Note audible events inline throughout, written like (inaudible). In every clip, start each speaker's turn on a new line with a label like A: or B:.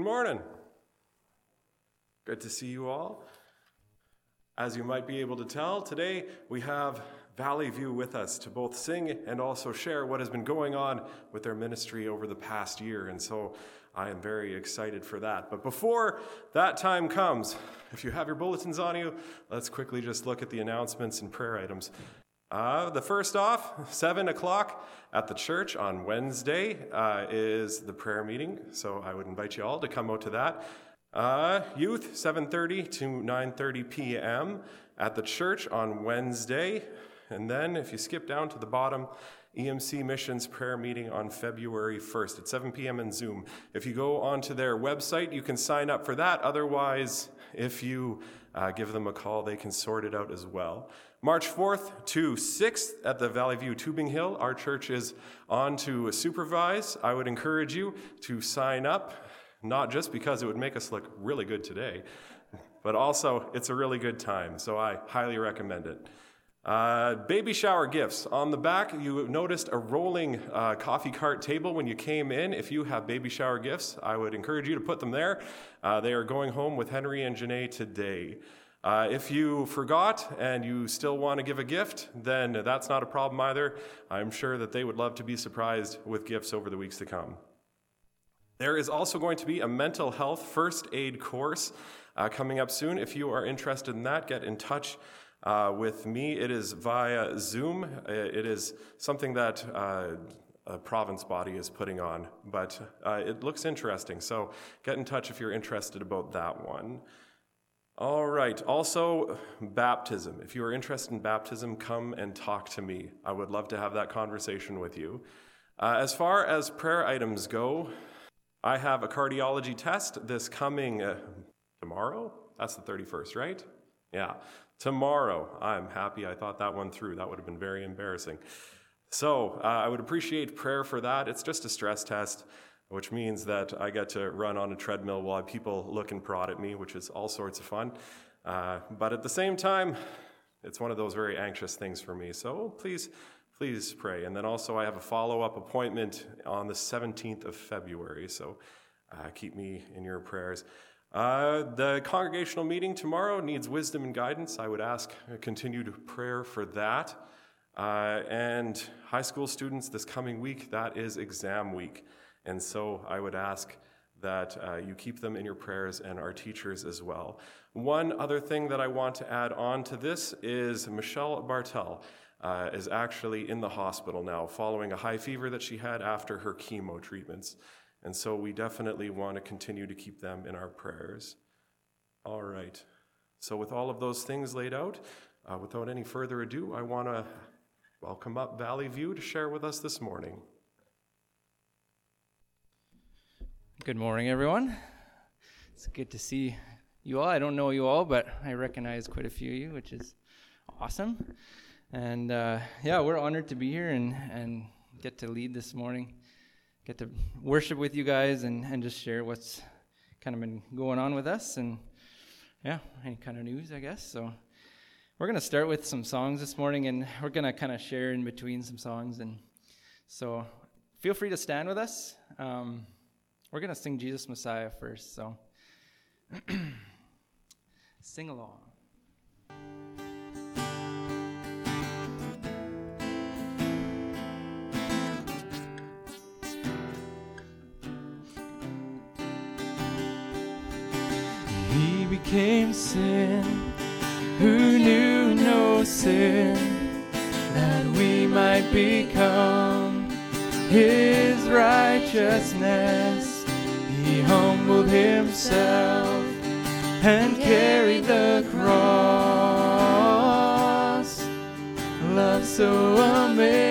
A: Good morning. Good to see you all. As you might be able to tell, today we have Valley View with us to both sing and also share what has been going on with their ministry over the past year. And so I am very excited for that. But before that time comes, if you have your bulletins on you, let's quickly just look at the announcements and prayer items. Uh, the first off, 7 o'clock at the church on Wednesday uh, is the prayer meeting. So I would invite you all to come out to that. Uh, youth, 7.30 to 9.30 p.m. at the church on Wednesday. And then if you skip down to the bottom, EMC Missions prayer meeting on February 1st at 7 p.m. in Zoom. If you go onto their website, you can sign up for that. Otherwise, if you uh, give them a call, they can sort it out as well. March 4th to 6th at the Valley View Tubing Hill, our church is on to supervise. I would encourage you to sign up, not just because it would make us look really good today, but also it's a really good time, so I highly recommend it. Uh, baby shower gifts. On the back, you noticed a rolling uh, coffee cart table when you came in. If you have baby shower gifts, I would encourage you to put them there. Uh, they are going home with Henry and Janae today. Uh, if you forgot and you still want to give a gift, then that's not a problem either. I'm sure that they would love to be surprised with gifts over the weeks to come. There is also going to be a mental health first aid course uh, coming up soon. If you are interested in that, get in touch uh, with me. It is via Zoom. It is something that uh, a province body is putting on, but uh, it looks interesting. So get in touch if you're interested about that one. All right. Also, baptism. If you are interested in baptism, come and talk to me. I would love to have that conversation with you. Uh, as far as prayer items go, I have a cardiology test this coming uh, tomorrow. That's the 31st, right? Yeah. Tomorrow. I'm happy I thought that one through. That would have been very embarrassing. So uh, I would appreciate prayer for that. It's just a stress test which means that I get to run on a treadmill while people look and prod at me, which is all sorts of fun. Uh, but at the same time, it's one of those very anxious things for me. So please, please pray. And then also, I have a follow up appointment on the 17th of February. So uh, keep me in your prayers. Uh, the congregational meeting tomorrow needs wisdom and guidance. I would ask continued prayer for that. Uh, and high school students this coming week, that is exam week. And so I would ask that uh, you keep them in your prayers and our teachers as well. One other thing that I want to add on to this is Michelle Bartel uh, is actually in the hospital now following a high fever that she had after her chemo treatments. And so we definitely want to continue to keep them in our prayers. All right. So, with all of those things laid out, uh, without any further ado, I want to welcome up Valley View to share with us this morning.
B: Good morning, everyone. It's good to see you all. I don't know you all, but I recognize quite a few of you, which is awesome. And uh, yeah, we're honored to be here and, and get to lead this morning, get to worship with you guys, and, and just share what's kind of been going on with us. And yeah, any kind of news, I guess. So we're going to start with some songs this morning, and we're going to kind of share in between some songs. And so feel free to stand with us. Um, we're going to sing Jesus Messiah first, so (clears throat) sing along. He became sin who knew no sin that we might become his righteousness he humbled himself and carried the cross. Love so amazing.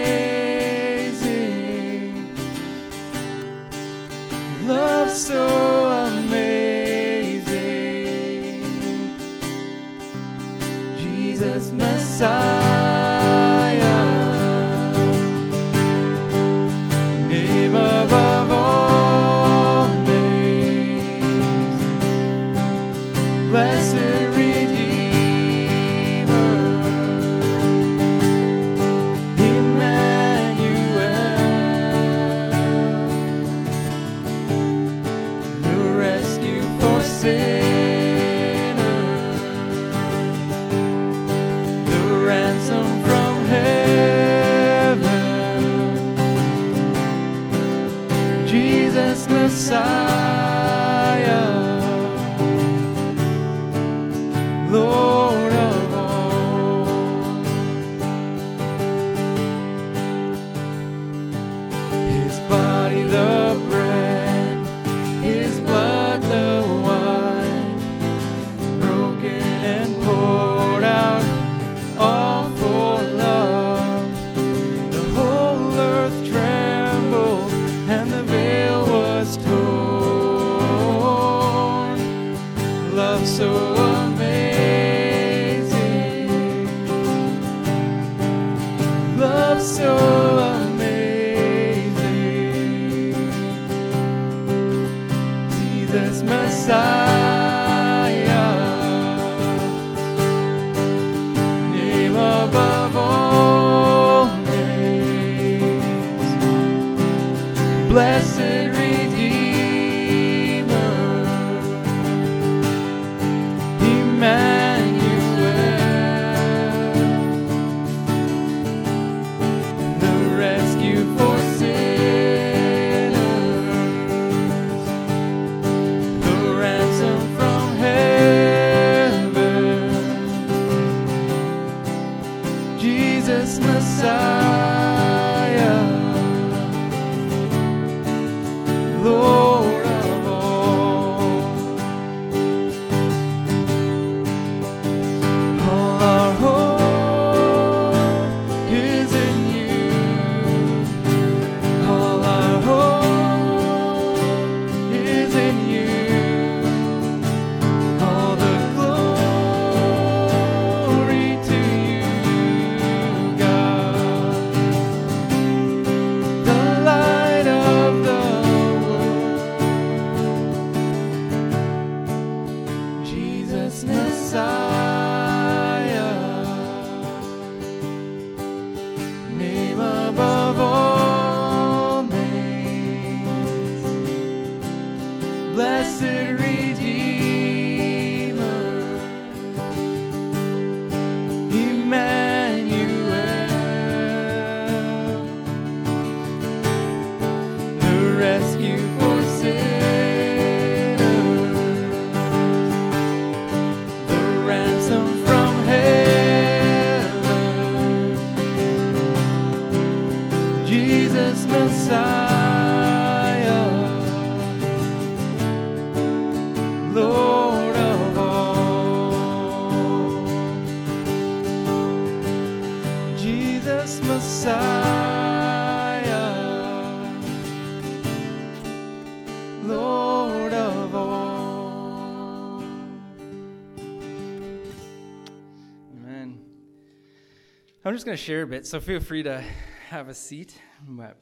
B: I'm just going to share a bit, so feel free to have a seat. But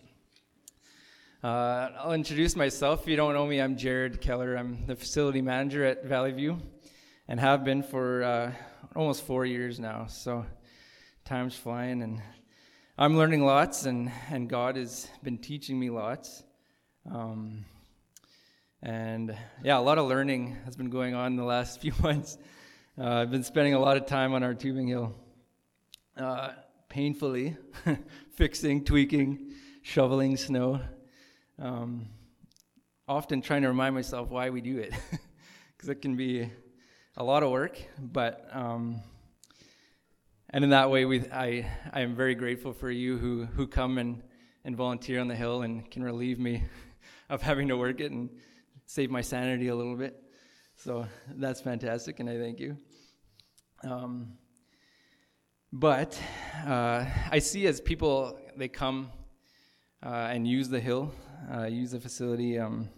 B: uh, I'll introduce myself. If you don't know me, I'm Jared Keller. I'm the facility manager at Valley View and have been for uh, almost four years now. So time's flying, and I'm learning lots, and, and God has been teaching me lots. Um, and yeah, a lot of learning has been going on in the last (laughs) few months. Uh, I've been spending a lot of time on our tubing hill, uh, painfully (laughs) fixing, tweaking, shoveling snow. Um, often trying to remind myself why we do it, (laughs) because it can be a lot of work. But um, and in that way, we I I am very grateful for you who who come and and volunteer on the hill and can relieve me (laughs) of having to work it and save my sanity a little bit. So that's fantastic, and I thank you. Um, but uh, I see as people they come uh, and use the hill, uh, use the facility, um,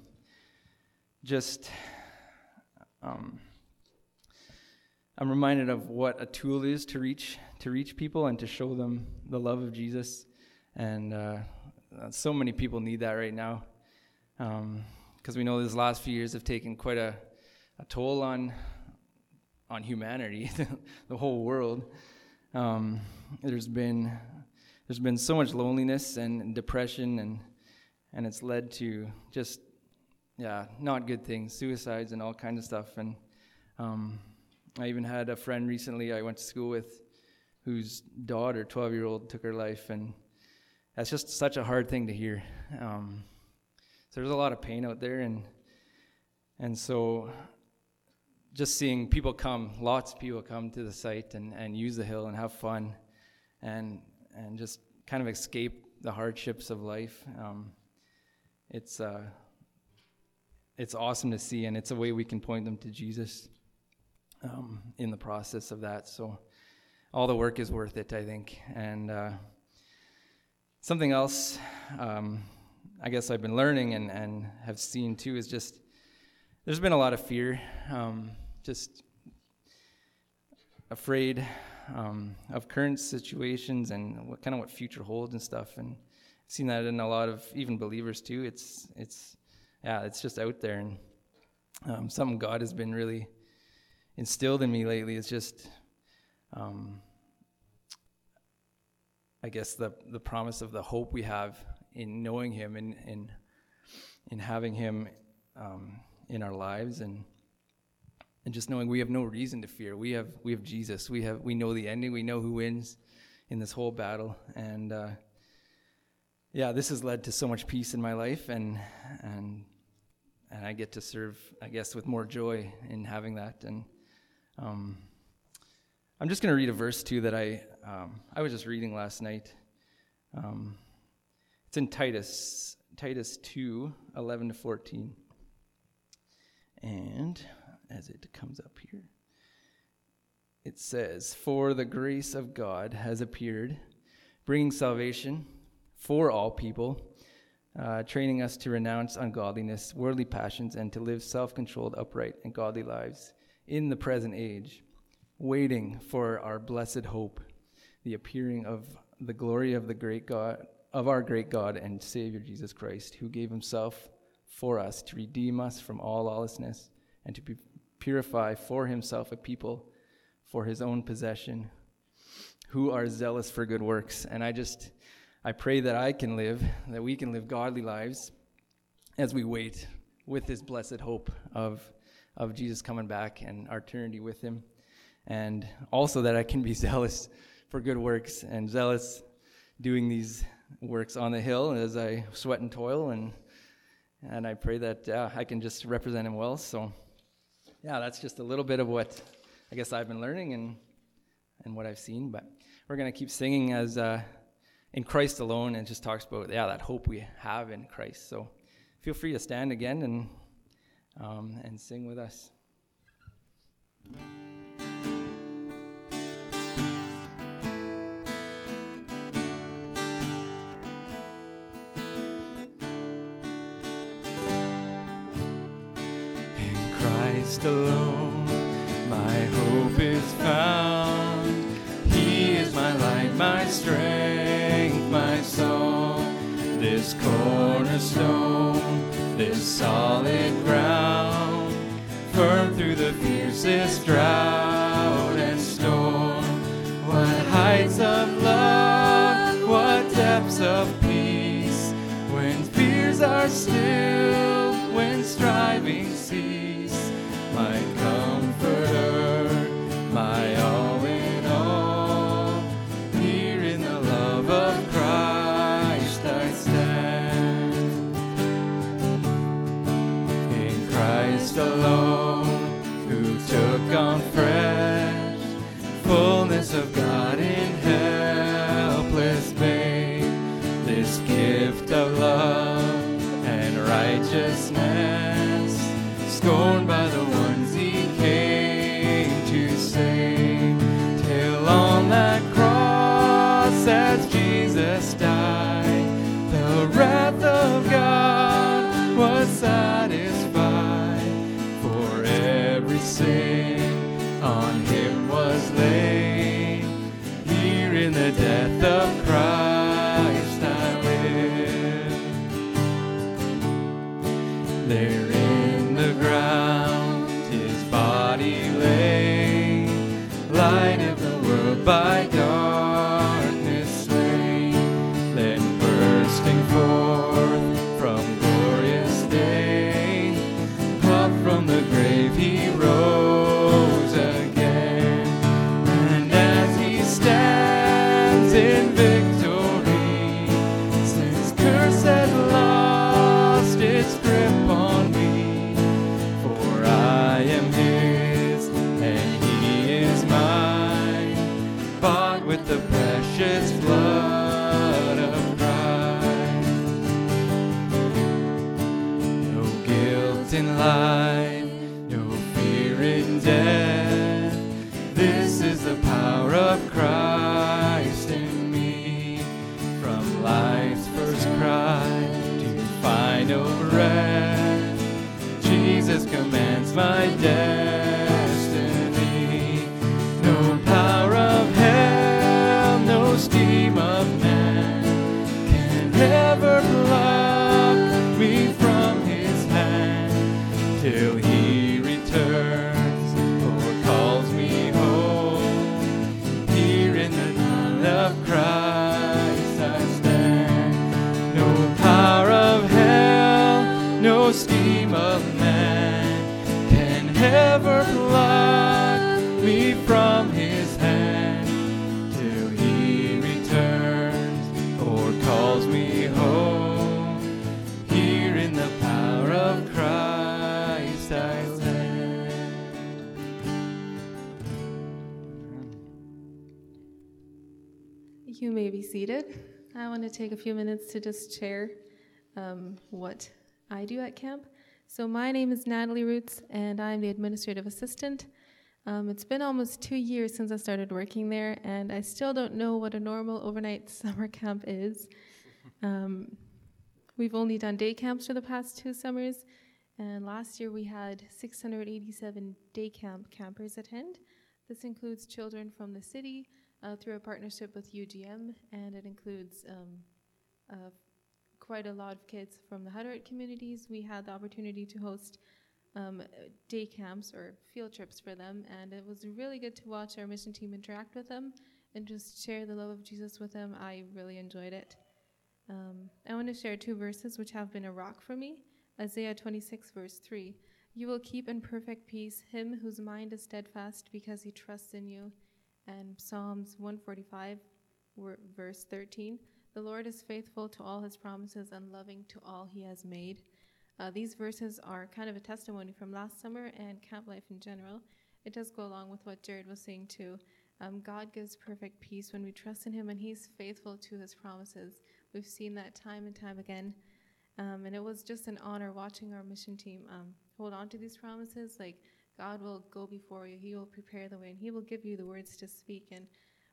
B: just um, I'm reminded of what a tool is to reach to reach people and to show them the love of Jesus, and uh, so many people need that right now because we know these last few years have taken quite a, a toll on on humanity, (laughs) the whole world. Um, there's been there's been so much loneliness and depression, and and it's led to just yeah, not good things, suicides and all kinds of stuff. And um, I even had a friend recently I went to school with, whose daughter, 12 year old, took her life, and that's just such a hard thing to hear. Um, so there's a lot of pain out there, and and so just seeing people come, lots of people come to the site and, and use the hill and have fun, and and just kind of escape the hardships of life. Um, it's uh, it's awesome to see, and it's a way we can point them to Jesus um, in the process of that. So all the work is worth it, I think. And uh, something else, um, I guess I've been learning and, and have seen too is just there's been a lot of fear, um, just afraid um, of current situations and what kind of what future holds and stuff. And I've seen that in a lot of even believers too. It's it's yeah, it's just out there, and um, something God has been really instilled in me lately is just. Um, I guess the the promise of the hope we have in knowing Him and in in having Him um, in our lives and and just knowing we have no reason to fear. We have we have Jesus. We have we know the ending. We know who wins in this whole battle. And uh, yeah, this has led to so much peace in my life, and and and I get to serve, I guess, with more joy in having that. And um, I'm just going to read a verse too that I um, I was just reading last night. Um, it's in Titus Titus two eleven to fourteen. And as it comes up here, it says, For the grace of God has appeared, bringing salvation for all people, uh, training us to renounce ungodliness, worldly passions, and to live self controlled, upright, and godly lives in the present age, waiting for our blessed hope, the appearing of the glory of the great God, of our great God and Savior Jesus Christ, who gave himself for us to redeem us from all lawlessness and to purify for himself a people for his own possession who are zealous for good works. And I just, I pray that I can live, that we can live godly lives as we wait with this blessed hope of, of Jesus coming back and our eternity with him. And also that I can be (laughs) zealous for good works and zealous doing these works on the hill as I sweat and toil and and I pray that uh, I can just represent him well. So, yeah, that's just a little bit of what I guess I've been learning and and what I've seen. But we're gonna keep singing as uh, in Christ alone, and just talks about yeah that hope we have in Christ. So, feel free to stand again and um, and sing with us. Christ alone, my hope is found. He is my light, my strength, my song. This cornerstone, this solid ground, firm through the fiercest drought and storm. What heights of commands
C: to take a few minutes to just share um, what I do at camp. So, my name is Natalie Roots, and I'm the administrative assistant. Um, it's been almost two years since I started working there, and I still don't know what a normal overnight (laughs) summer camp is. Um, we've only done day camps for the past two summers, and last year we had 687 day camp campers attend. This includes children from the city uh, through a partnership with UGM, and it includes um, uh, quite a lot of kids from the Hutterite communities. We had the opportunity to host um, day camps or field trips for them, and it was really good to watch our mission team interact with them and just share the love of Jesus with them. I really enjoyed it. Um, I want to share two verses which have been a rock for me Isaiah 26, verse 3. You will keep in perfect peace him whose mind is steadfast because he trusts in you. And Psalms 145, verse 13. The Lord is faithful to all his promises and loving to all he has made. Uh, these verses are kind of a testimony from last summer and camp life in general. It does go along with what Jared was saying too. Um, God gives perfect peace when we trust in him and he's faithful to his promises. We've seen that time and time again. Um, and it was just an honor watching our mission team um, hold on to these promises. Like, God will go before you, He will prepare the way, and He will give you the words to speak. And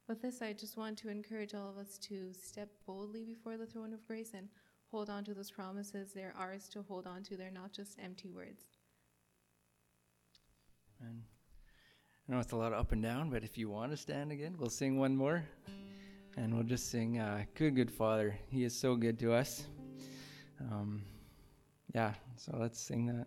C: with this, I just want to encourage all of us to step boldly before the throne of grace and hold on to those promises. They're ours to hold on to, they're not just empty words.
B: And I know it's a lot of up and down, but if you want to stand again, we'll sing one more. And we'll just sing, uh, Good, Good Father. He is so good to us. Um, yeah, so let's sing that.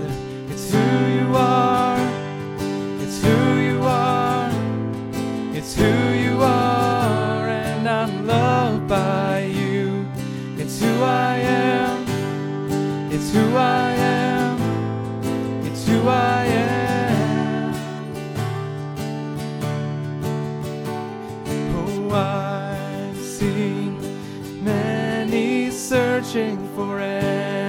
B: It's who I am. It's who I am. Oh, I've seen many searching for answers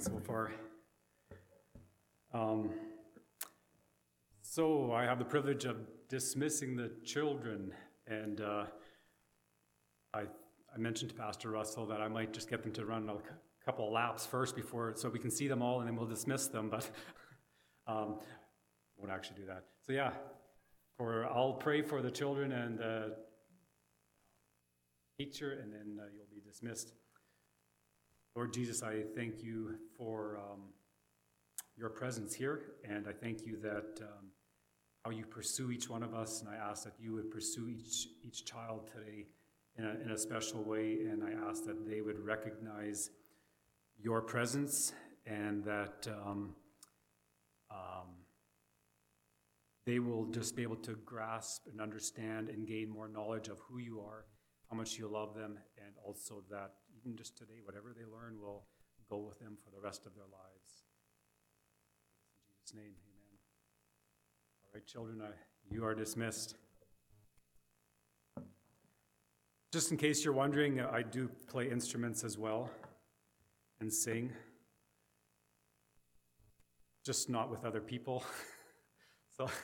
B: so
D: far. Um, so, I have the privilege of dismissing the children, and uh, I, I mentioned to Pastor Russell that I might just get them to run a couple laps first before, so we can see them all, and then we'll dismiss them, but (laughs) um, won't actually do that. So, yeah, for I'll pray for the children and the teacher, and then uh, you'll be dismissed. Lord Jesus, I thank you for um, your presence here, and I thank you that um, how you pursue each one of us, and I ask that you would pursue each each child today in a, in a special way, and I ask that they would recognize your presence and that um, um, they will just be able to grasp and understand and gain more knowledge of who you are, how much you love them, and also that even just today, whatever they learn will go with them for the rest of their lives. In Jesus' name, amen. All right, children, I, you are dismissed. Just in case you're wondering, uh, I do play instruments as well and sing, just not with other people. (laughs) so (laughs)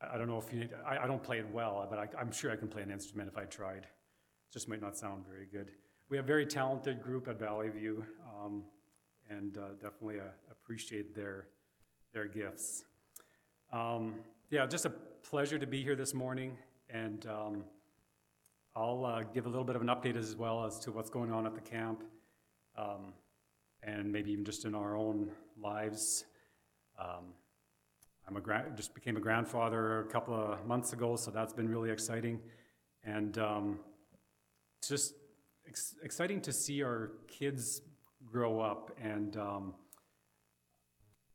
D: I I don't know if you, I, I don't play it well, but I, I'm sure I can play an instrument if I tried. Just might not sound very good. We have a very talented group at Valley View, um, and uh, definitely uh, appreciate their their gifts. Um, yeah, just a pleasure to be here this morning, and um, I'll uh, give a little bit of an update as well as to what's going on at the camp, um, and maybe even just in our own lives. Um, I'm a gra- just became a grandfather a couple of months ago, so that's been really exciting, and um, just ex- exciting to see our kids grow up. And um,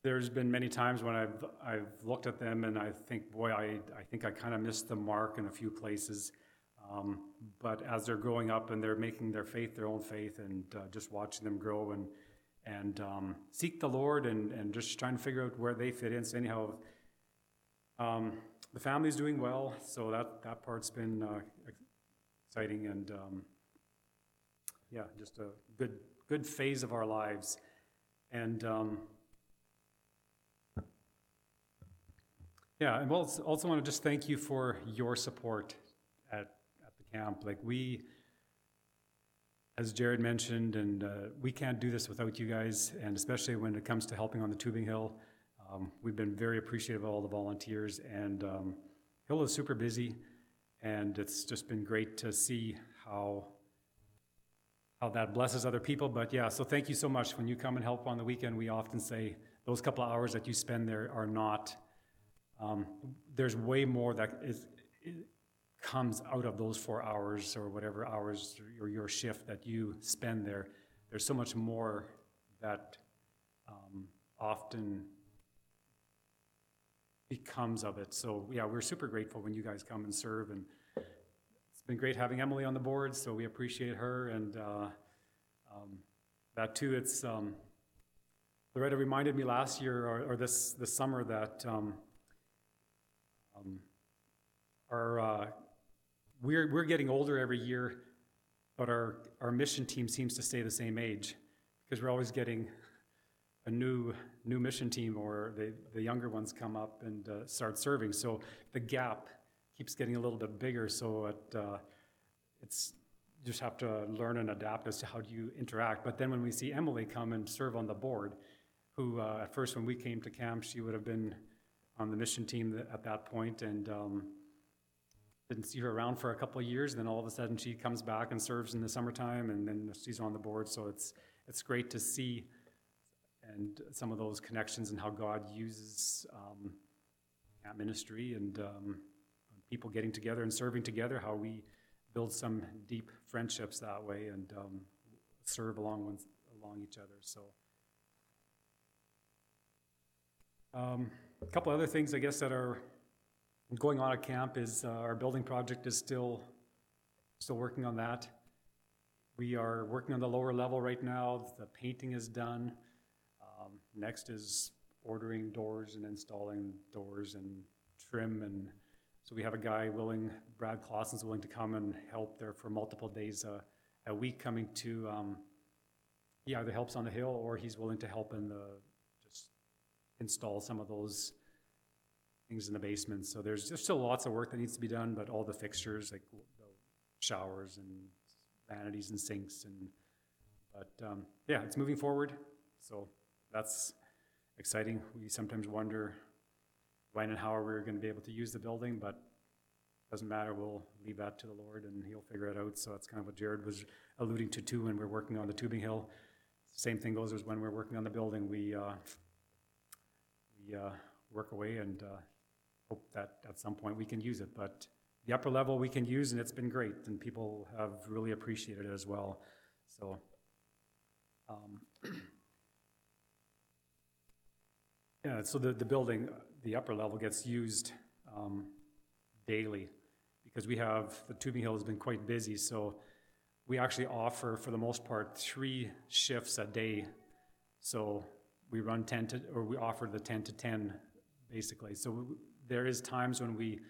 D: there's been many times when I've I've looked at them and I think, boy, I I think I kind of missed the mark in a few places. Um, but as they're growing up and they're making their faith their own faith, and uh, just watching them grow and and um, seek the Lord and, and just trying to figure out where they fit in. So anyhow, um, the family's doing well, so that that part's been uh, exciting and um, yeah, just a good good phase of our lives. And um, yeah, and we'll also want to just thank you for your support at at the camp. Like we as Jared mentioned, and uh, we can't do this without you guys, and especially when it comes to helping on the tubing hill. Um, we've been very appreciative of all the volunteers, and um, Hill is super busy, and it's just been great to see how how that blesses other people. But yeah, so thank you so much. When you come and help on the weekend, we often say those couple of hours that you spend there are not. Um, there's way more that is, comes out of those four hours or whatever hours or your shift that you spend there. There's so much more that um, often becomes of it. So yeah, we're super grateful when you guys come and serve, and it's been great having Emily on the board. So we appreciate her, and uh, um, that too. It's um, Loretta reminded me last year or, or this this summer that um, um, our uh, we're, we're getting older every year, but our, our mission team seems to stay the same age because we're always getting a new, new mission team or the, the younger ones come up and uh, start serving. So the gap keeps getting a little bit bigger. So it, uh, it's, you just have to learn and adapt as to how do you interact. But then when we see Emily come and serve on the board, who uh, at first when we came to camp, she would have been on the mission team at that point and um, didn't see her around for a couple of years. Then all of a sudden she comes back and serves in the summertime and then she's on the board. So it's, it's great to see and some of those connections and how God uses um, camp ministry and um, people getting together and serving together, how we build some deep friendships that way and um, serve along, one, along each other. So. Um, a couple other things, I guess, that are going on at camp is uh, our building project is still still working on that. We are working on the lower level right now. The painting is done. Next is ordering doors and installing doors and trim and so we have a guy willing, Brad Clausen's willing to come and help there for multiple days a week coming to, um, he either helps on the hill or he's willing to help in the, just install some of those things in the basement. So there's, there's still lots of work that needs to be done, but all the fixtures, like the showers and vanities and sinks and, but, um, yeah, it's moving forward. So that's exciting. We sometimes wonder when and how we're going to be able to use the building, but doesn't matter. We'll leave that to the Lord and He'll figure it out. So that's kind of what Jared was alluding to too when we're working on the tubing hill. Same thing goes as when we're working on the building. We uh, we uh, work away and uh, hope that at some point we can use it. But the upper level we can use, and it's been great, and people have really appreciated it as well. So. Um, yeah, so the, the building, the upper level gets used um, daily because we have, the tubing hill has been quite busy, so we actually offer, for the most part, three shifts a day. So we run 10 to, or we offer the 10 to 10, basically. So we- there is times when we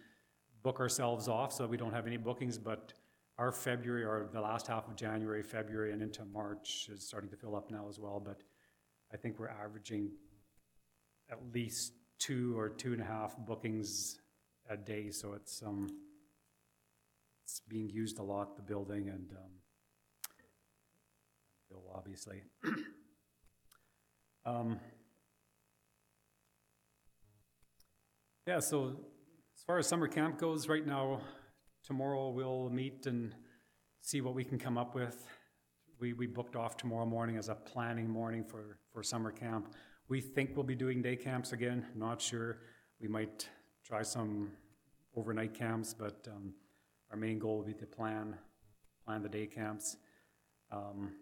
D: book ourselves off, so we don't have any bookings, but our February, or the last half of January, February, and into March is starting to fill up now as well, but I think we're averaging at least two or two and a half bookings a day, so it's, um, it's being used a lot, the building and, um, Bill, obviously. (clears throat) Um, Yeah, so as far as summer camp goes, right now, tomorrow we'll meet and see what we can come up with. We, we booked off tomorrow morning as a planning morning for, for summer camp. We think we'll be doing day camps again, not sure. We might try some overnight camps, but um, our main goal will be to plan, plan the day camps. Um,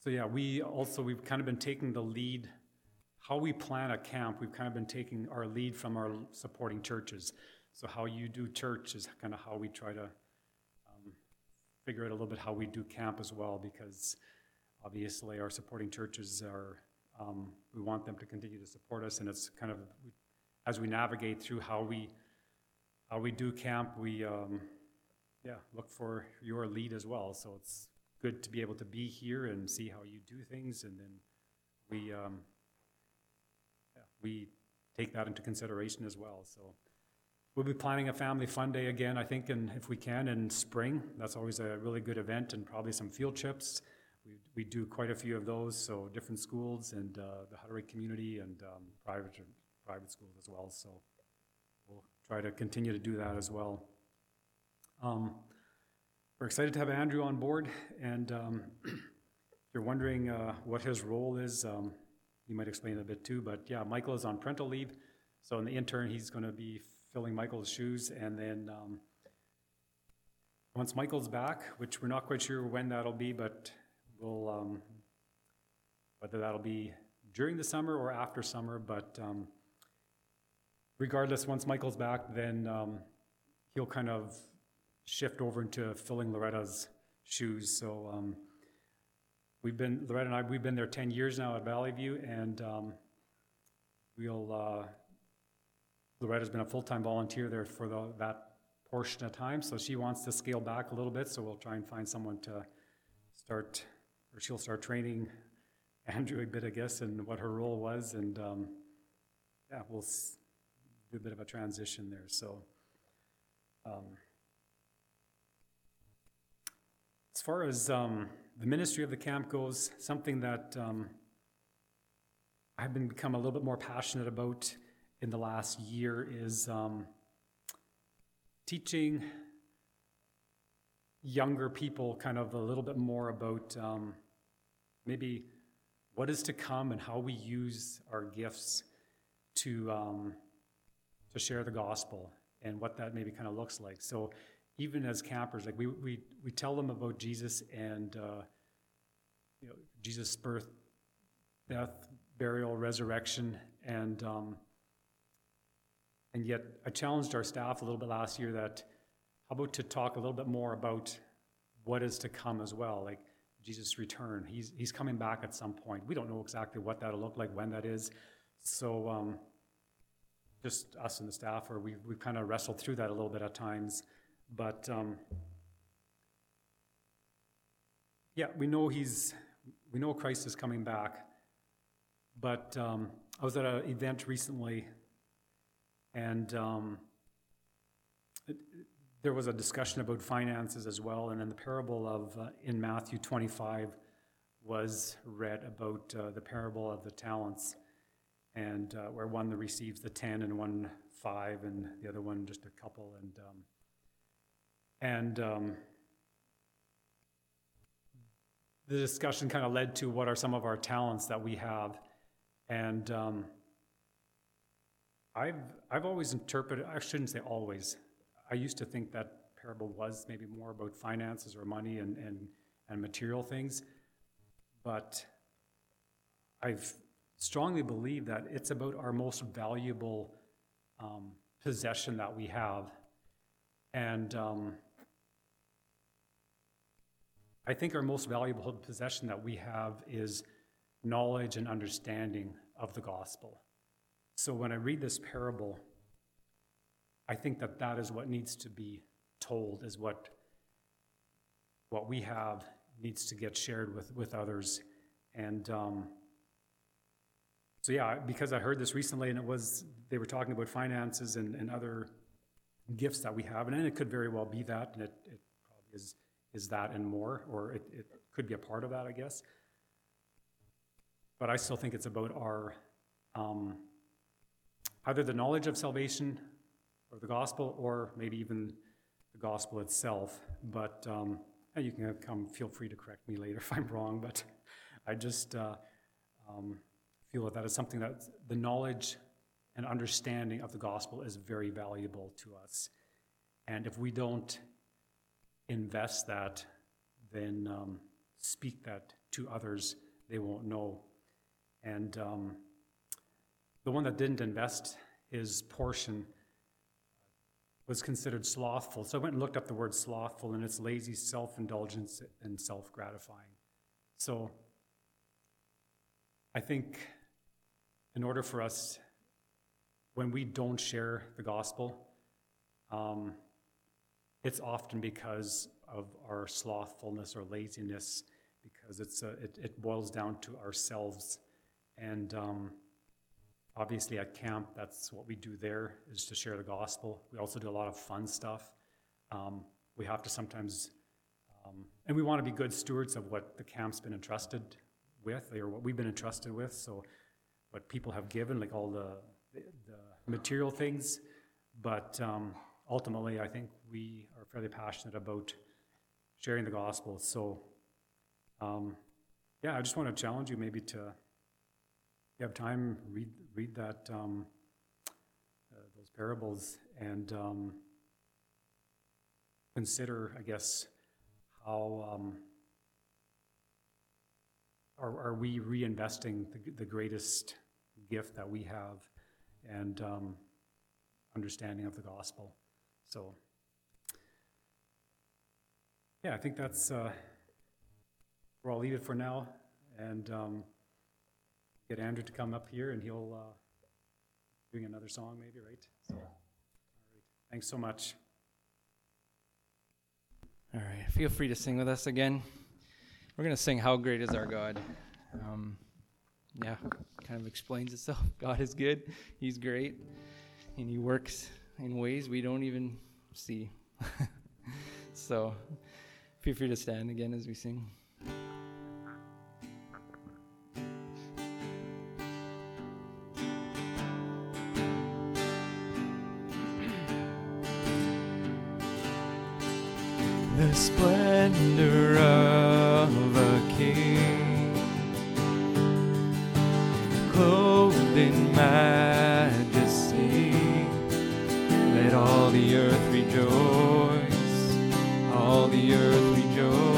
D: so yeah, we also, we've kind of been taking the lead, how we plan a camp, we've kind of been taking our lead from our supporting churches. So how you do church is kind of how we try to um, figure out a little bit how we do camp as well, because obviously our supporting churches are, um, we want them to continue to support us, and it's kind of, as we navigate through how we, how we do camp, we, um, yeah, look for your lead as well. So it's good to be able to be here and see how you do things, and then we, um, yeah, we take that into consideration as well. So we'll be planning a family fun day again, I think, and if we can in spring. That's always a really good event, and probably some field trips. We, we do quite a few of those, so different schools and uh, the Hutterite community and um, private private schools as well. So we'll try to continue to do that as well. Um, we're excited to have Andrew on board, and um, (clears throat) if you're wondering uh, what his role is, um, he might explain a bit too. But yeah, Michael is on parental leave, so in the intern, he's going to be filling Michael's shoes, and then um, once Michael's back, which we're not quite sure when that'll be, but we'll um, whether that'll be during the summer or after summer. But um, regardless, once Michael's back, then um, he'll kind of shift over into filling Loretta's shoes. So um, we've been Loretta and I we've been there ten years now at Valley View, and um, we'll uh, Loretta's been a full-time volunteer there for the, that portion of time, so she wants to scale back a little bit, so we'll try and find someone to start, she'll start training Andrew a bit, I guess, and what her role was, and, um, yeah, we'll do a bit of a transition there, so. um, As far as, um, the ministry of the camp goes, something that, um, I've been become a little bit more passionate about in the last year is um, teaching younger people kind of a little bit more about um, maybe what is to come and how we use our gifts to um, to share the gospel and what that maybe kind of looks like. So even as campers, like we we we tell them about Jesus and uh, you know Jesus' birth, death, burial, resurrection, and um, and yet I challenged our staff a little bit last year that how about to talk a little bit more about what is to come as well, like Jesus' return. He's he's coming back at some point. We don't know exactly what that'll look like, when that is. So um, just us and the staff, or we, we've kind of wrestled through that a little bit at times, but. Um, yeah, we know he's, we know Christ is coming back, but um, I was at an event recently, and um, it- there was a discussion about finances as well, and then the parable of, uh, in Matthew 25 was read about uh, the parable of the talents, and uh, where one receives the 10 and one 5, and the other one just a couple, and, um, and um, the discussion kind of led to what are some of our talents that we have. And um, I've, I've always interpreted, I shouldn't say always, I used to think that parable was maybe more about finances or money and, and, and material things. But I've strongly believe that it's about our most valuable um, possession that we have. And um, I think our most valuable possession that we have is knowledge and understanding of the gospel. So when I read this parable, I think that that is what needs to be told, is what, what we have needs to get shared with, with others. And um, so, yeah, because I heard this recently and it was, they were talking about finances and, and other gifts that we have, and it could very well be that, and it, it probably is is that and more, or it, it could be a part of that, I guess. But I still think it's about our, um, either the knowledge of salvation or the gospel, or maybe even the gospel itself. But um, you can come, feel free to correct me later (laughs) if I'm wrong, but I just uh, um, feel that that is something that the knowledge and understanding of the gospel is very valuable to us. And if we don't invest that, then um, speak that to others, they won't know. And um, the one that didn't invest his portion was considered slothful. So I went and looked up the word slothful, and it's lazy, self indulgence, and self gratifying. So I think in order for us, when we don't share the gospel, um, it's often because of our slothfulness or laziness, because it's a, it, it boils down to ourselves. And um, obviously at camp, that's what we do there is to share the gospel. We also do a lot of fun stuff. Um, we have to sometimes, um, and we want to be good stewards of what the camp's been entrusted with, or what we've been entrusted with. So what people have given, like all the, the, material things, but um, ultimately, I think we are fairly passionate about sharing the gospel. So, um, yeah, I just want to challenge you maybe to, you have time, read read that um, uh, those parables and um, consider, I guess, how um, are, are we reinvesting the, the greatest gift that we have and um, understanding of the gospel. So, yeah, I think that's uh, where I'll leave it for now, and um, get Andrew to come up here, and he'll uh, doing another song maybe, right? So, all right. Thanks so much.
B: All right, feel free to sing with us again. We're going to sing How Great is Our God. Um, yeah, kind of explains itself. (laughs) God is good, He's great, and He works in ways we don't even see. (laughs) so feel free to stand again as we sing. The earth rejoice.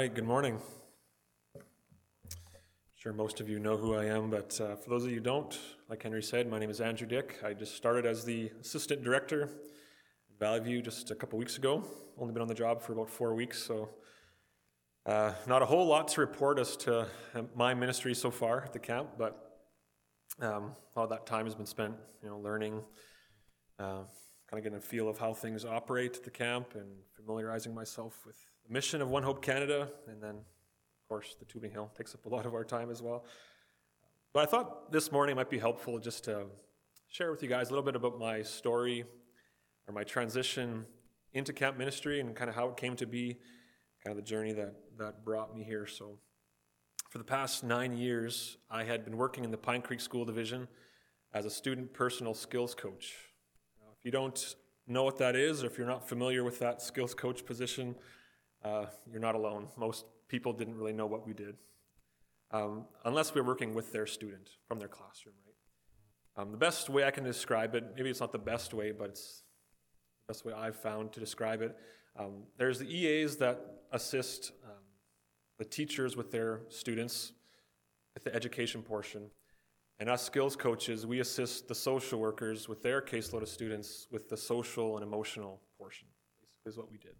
A: Right, good morning. I'm Sure, most of you know who I am, but uh, for those of you who don't, like Henry said, my name is Andrew Dick. I just started as the assistant director at Valley View just a couple weeks ago. Only been on the job for about four weeks, so uh, not a whole lot to report as to uh, my ministry so far at the camp, but um, all that time has been spent, you know, learning, uh, kind of getting a feel of how things operate at the camp and familiarizing myself with
E: mission of One Hope Canada, and then, of course, the Tubing Hill takes up a lot of our time as well. But I thought this morning might be helpful just to share with you guys a little bit about my story or my transition into camp ministry and kind of how it came to be, kind of the journey that, that brought me here. So, for the past nine years, I had been working in the Pine Creek School Division as a student personal skills coach. Now, if you don't know what that is, or if you're not familiar with that skills coach position, uh, you're not alone. Most people didn't really know what we did, um, unless we were working with their student from their classroom, right? Um, the best way I can describe it, maybe it's not the best way, but it's the best way I've found to describe it. Um, there's the EAs that assist um, the teachers with their students with the education portion. And us skills coaches, we assist the social workers with their caseload of students with the social and emotional portion, basically, is what we did.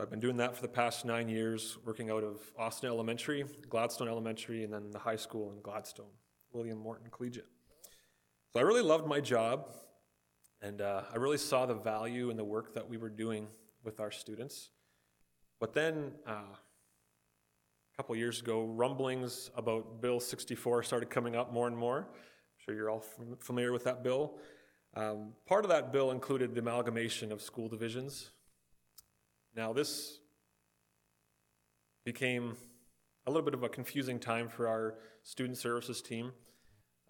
E: I've been doing that for the past nine years, working out of Austin Elementary, Gladstone Elementary, and then the high school in Gladstone, William Morton Collegiate. So I really loved my job, and uh, I really saw the value in the work that we were doing with our students. But then, uh, a couple years ago, rumblings about Bill 64 started coming up more and more. I'm sure you're all familiar with that bill. Um, part of that bill included the amalgamation of school divisions. Now, this became a little bit of a confusing time for our student services team,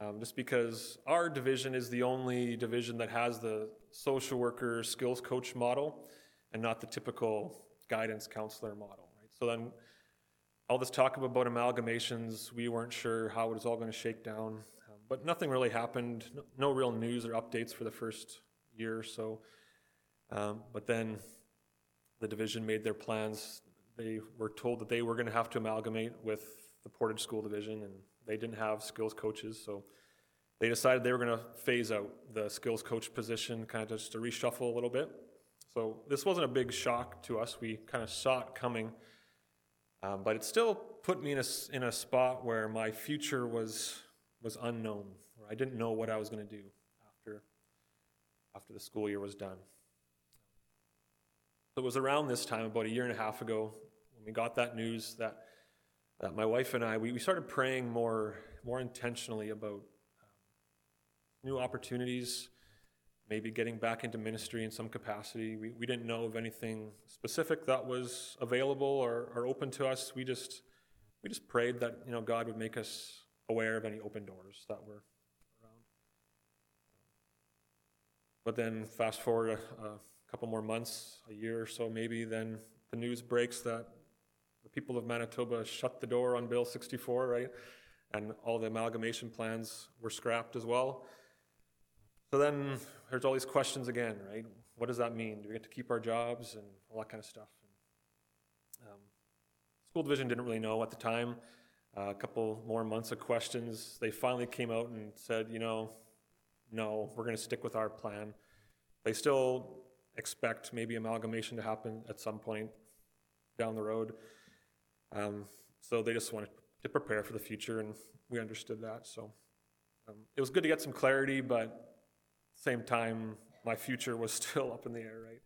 E: um, just because our division is the only division that has the social worker skills coach model and not the typical guidance counselor model. Right? So then, all this talk about amalgamations, we weren't sure how it was all going to shake down, um, but nothing really happened. No, no, real news or updates for the first year or so. Um, but then the division made their plans. They were told that they were going to have to amalgamate with the Portage School Division, and they didn't have skills coaches, so they decided they were going to phase out the skills coach position, kind of just to reshuffle a little bit. So this wasn't a big shock to us. We kind of saw it coming, um, but it still put me in a, in a spot where my future was was unknown. I didn't know what I was going to do after after the school year was done. So it was around this time, about a year and a half ago, when we got that news that that my wife and I we, we started praying more more intentionally about um, new opportunities maybe getting back into ministry in some capacity. We, we didn't know of anything specific that was available or, or open to us. We just we just prayed that you know God would make us aware of any open doors that were around. But then fast forward couple more months, a year or so maybe, then the news breaks that the people of Manitoba shut the door on Bill 64, right? And all the amalgamation plans were scrapped as well. So then there's all these questions again, right? What does that mean? Do we get to keep our jobs and all that kind of stuff? And, um, school division didn't really know at the time. Uh, a couple more months of questions. They finally came out and said, you know, no, we're going to stick with our plan. They still expect maybe amalgamation to happen at some point down the road. Um, so they just wanted to prepare for the future, and we understood that. So um, it was good to get some clarity, but same time, my future was (laughs) still up in the air, right?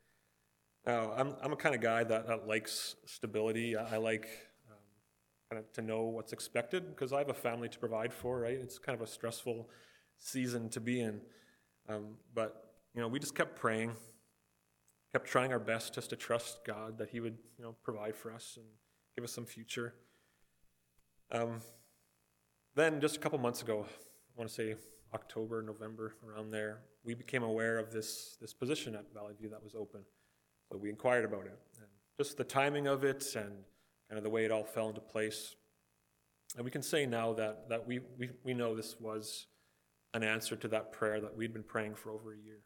E: Now, I'm, I'm a kind of guy that, that likes stability. I, I like um, kind of to know what's expected because I have a family to provide for, right? It's kind of a stressful season to be in. Um, but, you know, we just kept praying, kept trying our best just to trust God that He would, you know, provide for us and give us some future. Um, then, just a couple months ago, I want to say October, November, around there, we became aware of this, this position at Valley View that was open. So we inquired about it. And just the timing of it and kind of the way it all fell into place. And we can say now that, that we, we, we know this was an answer to that prayer that we'd been praying for over a year.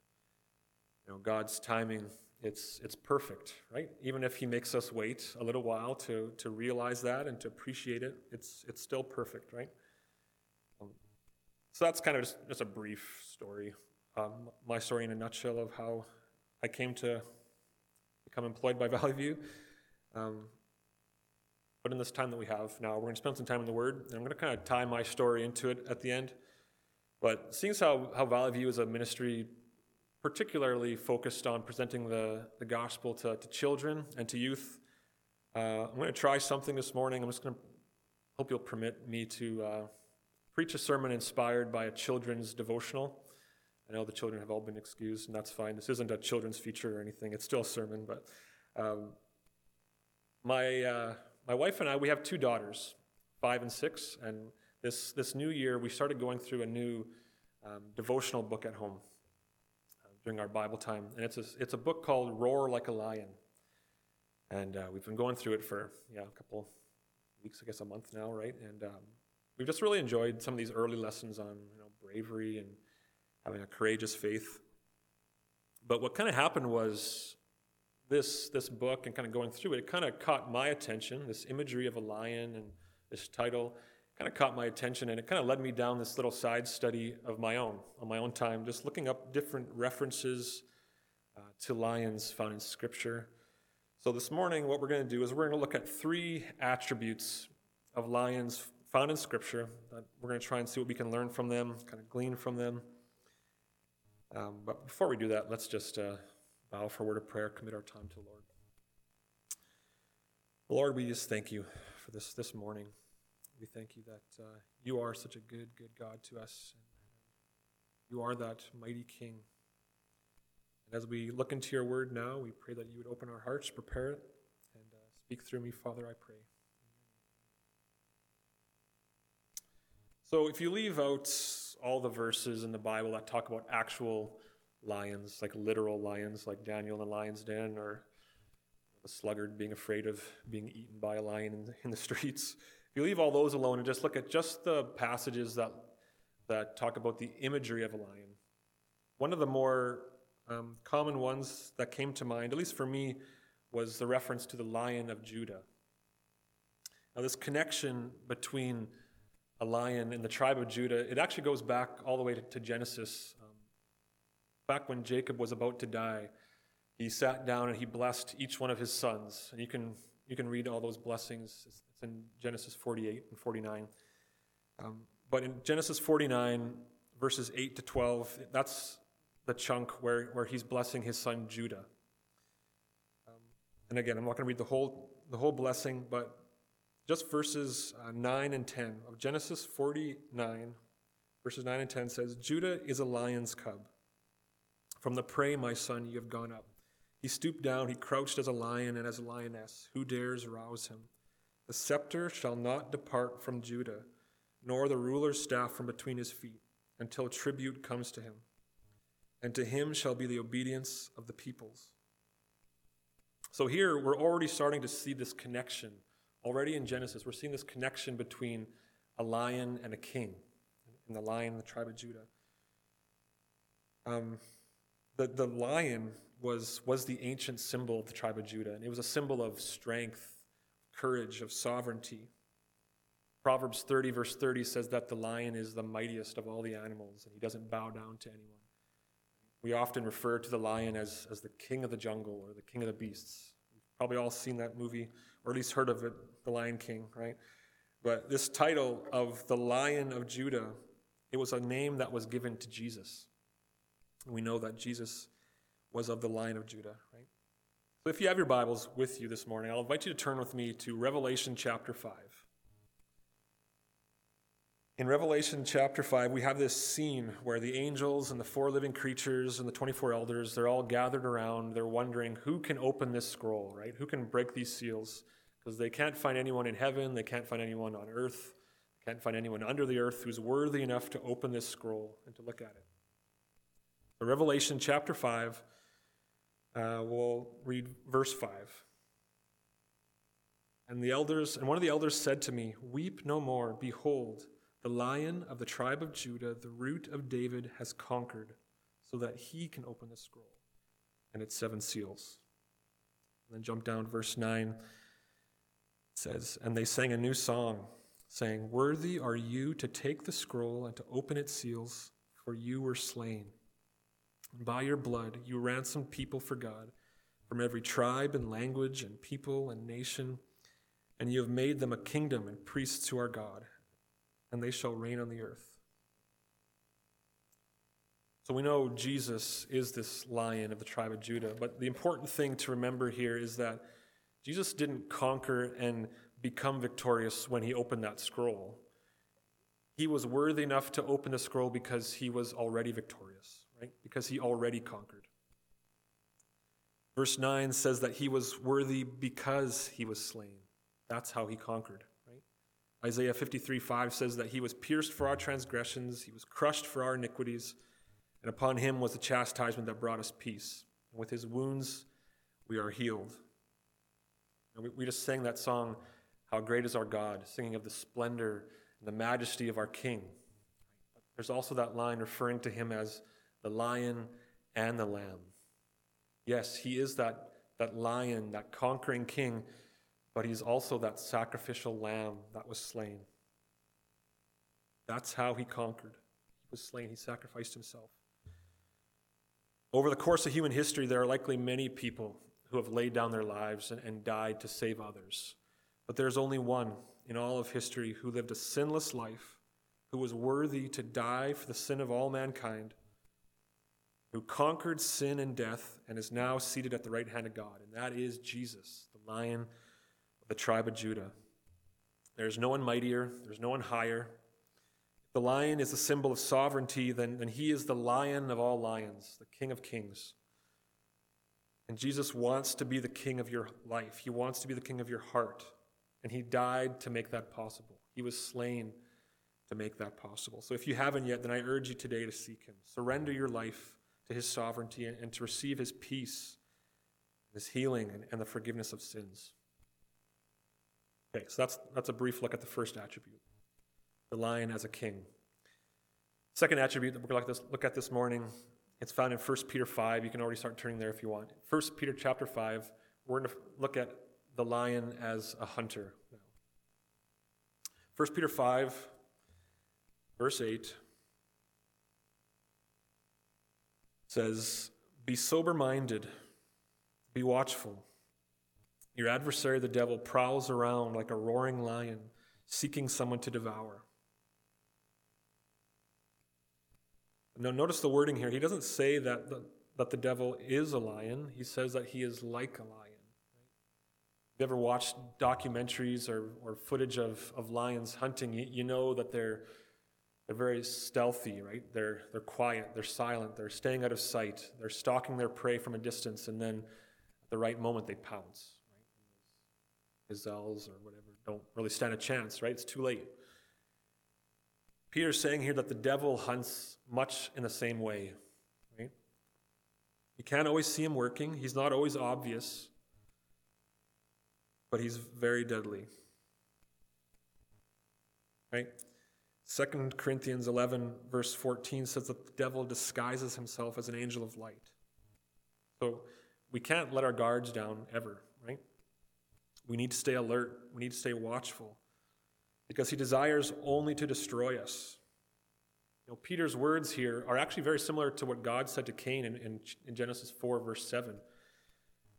E: You know, God's timing, it's, it's perfect, right? Even if He makes us wait a little while to, to realize that and to appreciate it, it's, it's still perfect, right? Um, so that's kind of just, just a brief story um, my story in a nutshell of how I came to become employed by (laughs) Valley View. Um, but in this time that we have now, we're going to spend some time in the Word, and I'm going to kind of tie my story into it at the end. But seeing as how, how Valley View is a ministry particularly focused on presenting the, the gospel to, to children and to youth, Uh, I'm going to try something this morning. I'm just going to hope you'll permit me to uh, preach a sermon inspired by a children's devotional. I know the children have all been excused, and that's fine. This isn't a children's feature or anything. It's still a sermon, but um, my uh, my wife and I we have two daughters, five and six, and this this new year we started going through a new um, devotional book at home during our Bible time, and it's a, it's a book called Roar Like a Lion. And uh, we've been going through it for yeah a couple weeks, I guess a month now, right? And um, we've just really enjoyed some of these early lessons on you know bravery and having a courageous faith. But what kind of happened was this this book and kind of going through it, it kind of caught my attention. This imagery of a lion and this title kind of caught my attention, and it kind of led me down this little side study of my own on my own time, just looking up different references uh, to lions found in Scripture. So, this morning, what we're going to do is we're going to look at three attributes of lions found in Scripture. We're going to try and see what we can learn from them, kind of glean from them. Um, but before we do that, let's just uh, bow for a word of prayer, commit our time to the Lord. Lord, we just thank you for this this morning. We thank you that uh, you are such a good, good God to us. You are that mighty King. And as we look into your word now, we pray that you would open our hearts, prepare it, and uh, speak through me, Father, I pray. So if you leave out all the verses in the Bible that talk about actual lions, like literal lions, like Daniel in the lion's den, or the sluggard being afraid of being eaten by a lion in the, in the (laughs) streets, if you leave all those alone and just look at just the passages that, that talk about the imagery of a lion, one of the more um, common ones that came to mind, at least for me, was the reference to the Lion of Judah. Now, this connection between a lion and the tribe of Judah, it actually goes back all the way to, to Genesis. Um, back when Jacob was about to die, he sat down and he blessed each one of his sons. And you can, you can read all those blessings. It's, it's in Genesis 48 and 49. Um, but in Genesis 49, verses 8 to 12, that's the chunk where, where he's blessing his son Judah. Um, and again, I'm not going to read the whole, the whole blessing, but just verses uh, 9 and 10 of Genesis 49, verses 9 and 10 says, Judah is a lion's cub. From the prey, my son, you have gone up. He stooped down, he crouched as a lion and as a lioness. Who dares rouse him? The scepter shall not depart from Judah, nor the ruler's staff from between his feet, until tribute comes to him and to him shall be the obedience of the peoples. So here we're already starting to see this connection. Already in Genesis, we're seeing this connection between a lion and a king, and the lion, the tribe of Judah. Um, the, the lion was, was the ancient symbol of the tribe of Judah, and it was a symbol of strength, courage, of sovereignty. Proverbs 30, verse 30 says that the lion is the mightiest of all the animals, and he doesn't bow down to anyone. We often refer to the lion as, as the king of the jungle or the king of the beasts. We've probably all seen that movie, or at least heard of it, The Lion King, right? But this title of the Lion of Judah, it was a name that was given to Jesus. We know that Jesus was of the line of Judah, right? If you have your Bibles with you this morning, I'll invite you to turn with me to Revelation chapter 5. In Revelation chapter 5, we have this scene where the angels and the four living creatures and the 24 elders, they're all gathered around. They're wondering who can open this scroll, right? Who can break these seals? Because they can't find anyone in heaven, they can't find anyone on earth, they can't find anyone under the earth who's worthy enough to open this scroll and to look at it. So Revelation chapter 5, uh, we'll read verse 5. And the elders, and one of the elders said to me, Weep no more. Behold, the lion of the tribe of Judah, the root of David, has conquered, so that he can open the scroll and its seven seals. And then jump down to verse 9. It says, And they sang a new song, saying, Worthy are you to take the scroll and to open its seals, for you were slain. By your blood you ransomed people for God from every tribe and language and people and nation, and you have made them a kingdom and priests to our God and they shall reign on the earth. So we know Jesus is this lion of the tribe of Judah, but the important thing to remember here is that Jesus didn't conquer and become victorious when he opened that scroll. He was worthy enough to open the scroll because he was already victorious, right? Because he already conquered. Verse 9 says that he was worthy because he was slain. That's how he conquered, right? Isaiah 53 5 says that he was pierced for our transgressions, he was crushed for our iniquities, and upon him was the chastisement that brought us peace. And with his wounds, we are healed. And we, we just sang that song, How Great is Our God, singing of the splendor and the majesty of our King. There's also that line referring to him as the lion and the lamb. Yes, he is that, that lion, that conquering king, but he's also that sacrificial lamb that was slain. That's how he conquered. He was slain, he sacrificed himself. Over the course of human history, there are likely many people who have laid down their lives and, and died to save others. But there's only one in all of history who lived a sinless life, who was worthy to die for the sin of all mankind who conquered sin and death and is now seated at the right hand of God, and that is Jesus, the lion of the tribe of Judah. There's no one mightier, there's no one higher. If the lion is a symbol of sovereignty, then, then he is the lion of all lions, the king of kings. And Jesus wants to be the king of your life, he wants to be the king of your heart, and he died to make that possible. He was slain to make that possible. So if you haven't yet, then I urge you today to seek him. Surrender your life to his sovereignty and to receive his peace, his healing, and, the forgiveness of sins. Okay, so that's, that's a brief look at the first attribute the lion as a king. Second attribute that we're going to look at this morning, it's found in 1 Peter 5. You can already start turning there if you want. 1 Peter chapter 5, we're going to look at the lion as a hunter. 1 Peter 5, verse 8. Says, Be sober minded, be watchful. Your adversary, the devil, prowls around like a roaring lion, seeking someone to devour. Now, notice the wording here. He doesn't say that the, that the devil is a lion, he says that he is like a lion. If you ever watched documentaries or, or footage of, of lions hunting, you, you know that they're they're very stealthy, right? They're, they're quiet, they're silent, they're staying out of sight, they're stalking their prey from a distance, and then at the right moment they pounce, right? Gazelles or whatever don't really stand a chance, right? It's too late. Peter's saying here that the devil hunts much in the same way, right? You can't always see him working, he's not always obvious, but he's very deadly, right? 2 Corinthians 11, verse 14 says that the devil disguises himself as an angel of light. So we can't let our guards down ever, right? We need to stay alert. We need to stay watchful because he desires only to destroy us. You know, Peter's words here are actually very similar to what God said to Cain in, in, in Genesis 4, verse 7.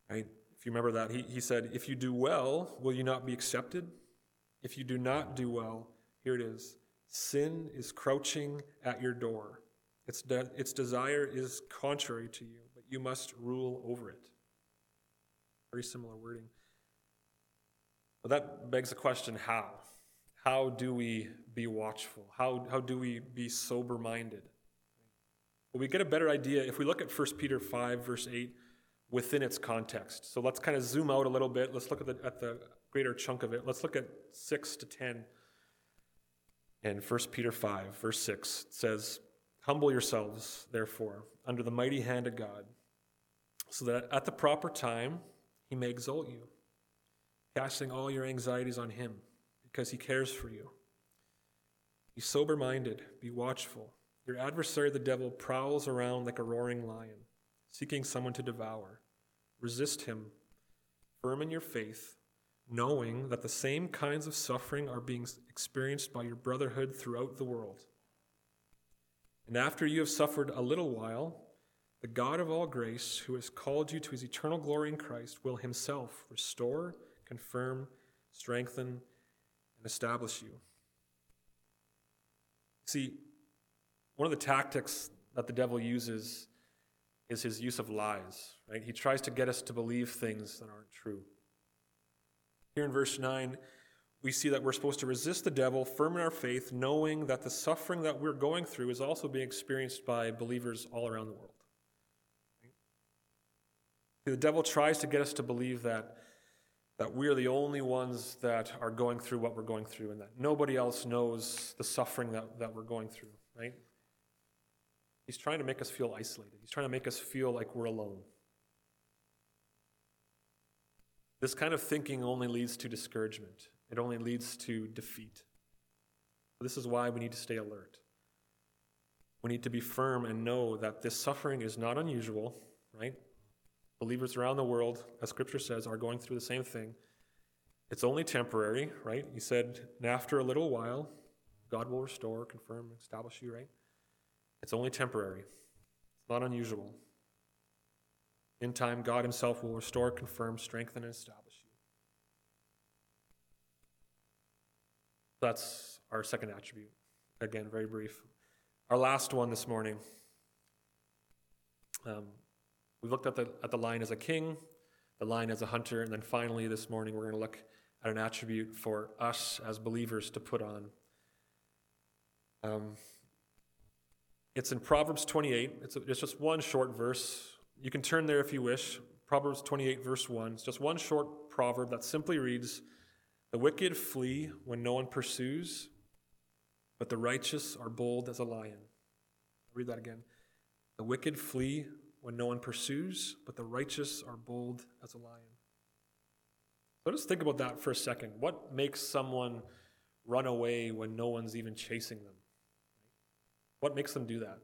E: Right? If you remember that, he, he said, If you do well, will you not be accepted? If you do not do well, here it is Sin is crouching at your door. Its, de- its desire is contrary to you, but you must rule over it. Very similar wording. Well, that begs the question how? How do we be watchful? How, how do we be sober minded? Well, we get a better idea if we look at 1 Peter 5, verse 8, within its context. So let's kind of zoom out a little bit. Let's look at the, at the greater chunk of it. Let's look at 6 to 10. And 1 Peter 5, verse 6 says, Humble yourselves, therefore, under the mighty hand of God, so that at the proper time he may exalt you, casting all your anxieties on him, because he cares for you. Be sober minded, be watchful. Your adversary, the devil, prowls around like a roaring lion, seeking someone to devour. Resist him, firm in your faith knowing that the same kinds of suffering are being experienced by your brotherhood throughout the world. And after you have suffered a little while, the God of all grace, who has called you to his eternal glory in Christ, will himself restore, confirm, strengthen, and establish you. See, one of the tactics that the devil uses is his use of lies, right? He tries to get us to believe things that aren't true. Here in verse 9, we see that we're supposed to resist the devil, firm in our faith, knowing that the suffering that we're going through is also being experienced by believers all around the world. The devil tries to get us to believe that, that we're the only ones that are going through what we're going through and that nobody else knows the suffering that, that we're going through, right? He's trying to make us feel isolated. He's trying to make us feel like we're alone. This kind of thinking only leads to discouragement. It only leads to defeat. This is why we need to stay alert. We need to be firm and know that this suffering is not unusual, right? Believers around the world, as scripture says, are going through the same thing. It's only temporary, right? He said, and after a little while, God will restore, confirm, establish you, right? It's only temporary. It's not unusual. In time, God Himself will restore, confirm, strengthen, and establish you. That's our second attribute. Again, very brief. Our last one this morning. Um, we looked at the, at the lion as a king, the lion as a hunter, and then finally this morning we're going to look at an attribute for us as believers to put on. Um, it's in Proverbs 28. It's, a, it's just one short verse. You can turn there if you wish. Proverbs 28, verse 1. It's just one short proverb that simply reads The wicked flee when no one pursues, but the righteous are bold as a lion. I'll read that again. The wicked flee when no one pursues, but the righteous are bold as a lion. So just think about that for a second. What makes someone run away when no one's even chasing them? What makes them do that?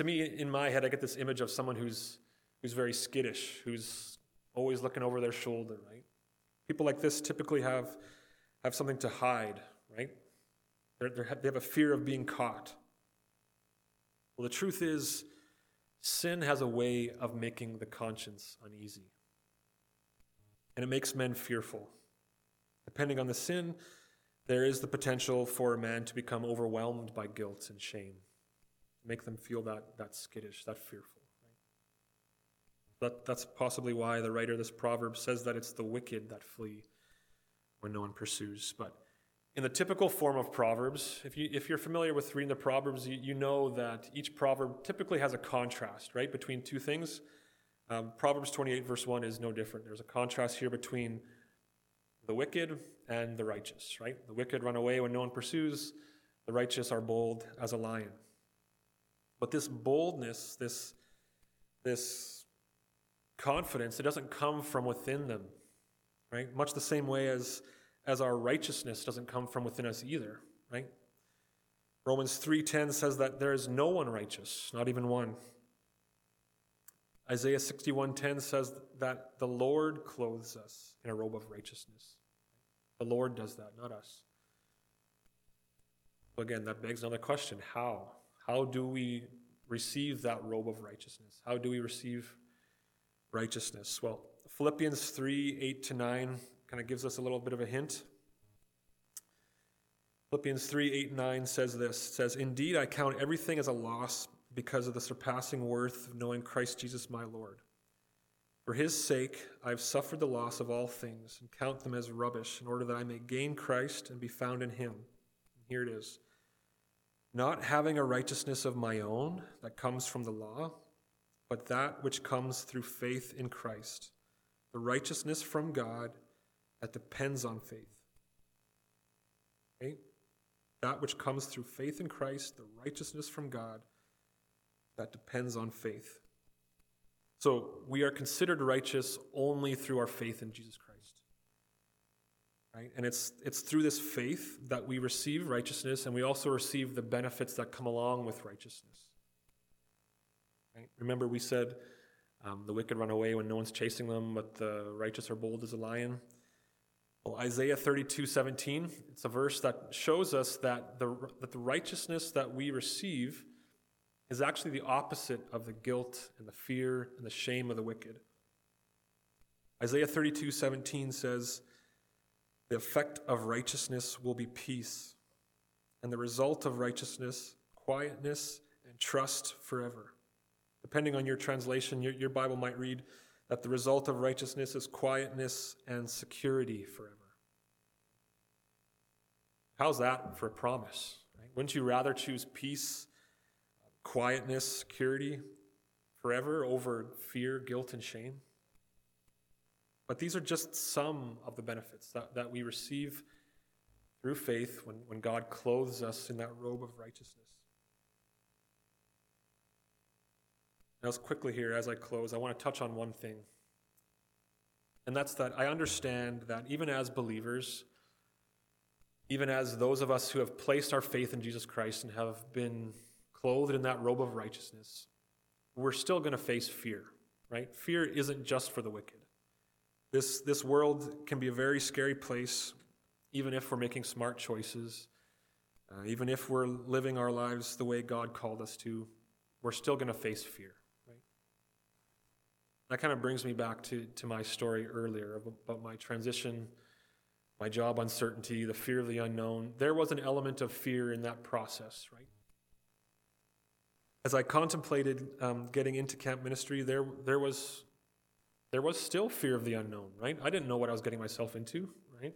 E: To me, in my head, I get this image of someone who's, who's very skittish, who's always looking over their shoulder, right? People like this typically have, have something to hide, right? They're, they're, they have a fear of being caught. Well, the truth is, Sin has a way of making the conscience uneasy, and it makes men fearful. Depending on the sin, there is the potential for a man to become overwhelmed by guilt and shame, make them feel that, that skittish, that fearful. Right? That, that's possibly why the writer of this proverb says that it's the wicked that flee when no one pursues. But in the typical form of Proverbs, if, you, if you're familiar with reading the Proverbs, you, you know that each proverb typically has a contrast, right, between two things. Um, Proverbs 28, verse 1 is no different. There's a contrast here between the wicked and the righteous, right? The wicked run away when no one pursues, the righteous are bold as a lion. But this boldness, this, this confidence, it doesn't come from within them, right? Much the same way as as our righteousness doesn't come from within us either, right? Romans 3:10 says that there is no one righteous, not even one. Isaiah 61:10 says that the Lord clothes us in a robe of righteousness. The Lord does that, not us. Again, that begs another question. How? How do we receive that robe of righteousness? How do we receive righteousness? Well, Philippians 3 8 to 9 kind of gives us a little bit of a hint. Philippians 3 8 9 says this says, Indeed, I count everything as a loss because of the surpassing worth of knowing Christ Jesus my Lord. For his sake, I have suffered the loss of all things and count them as rubbish in order that I may gain Christ and be found in him. And here it is. Not having a righteousness of my own that comes from the law, but that which comes through faith in Christ, the righteousness from God that depends on faith. Okay? That which comes through faith in Christ, the righteousness from God, that depends on faith. So we are considered righteous only through our faith in Jesus Christ. Right? And it's, it's through this faith that we receive righteousness and we also receive the benefits that come along with righteousness. Right? Remember, we said um, the wicked run away when no one's chasing them, but the righteous are bold as a lion. Well, Isaiah 32 17, it's a verse that shows us that the, that the righteousness that we receive is actually the opposite of the guilt and the fear and the shame of the wicked. Isaiah 32 17 says, The effect of righteousness will be peace, and the result of righteousness, quietness and trust forever. Depending on your translation, your, your Bible might read, that the result of righteousness is quietness and security forever. How's that for a promise? Right? Wouldn't you rather choose peace, quietness, security forever over fear, guilt, and shame? But these are just some of the benefits that, that we receive through faith when, when God clothes us in that robe of righteousness. Now, as quickly here as I close, I want to touch on one thing. And that's that I understand that even as believers, even as those of us who have placed our faith in Jesus Christ and have been clothed in that robe of righteousness, we're still going to face fear, right? Fear isn't just for the wicked. This, this world can be a very scary place, even if we're making smart choices, uh, even if we're living our lives the way God called us to, we're still going to face fear. Right? That kind of brings me back to, to my story earlier about my transition my job uncertainty, the fear of the unknown. There was an element of fear in that process, right? As I contemplated um, getting into camp ministry, there, there, was, there was still fear of the unknown, right? I didn't know what I was getting myself into, right?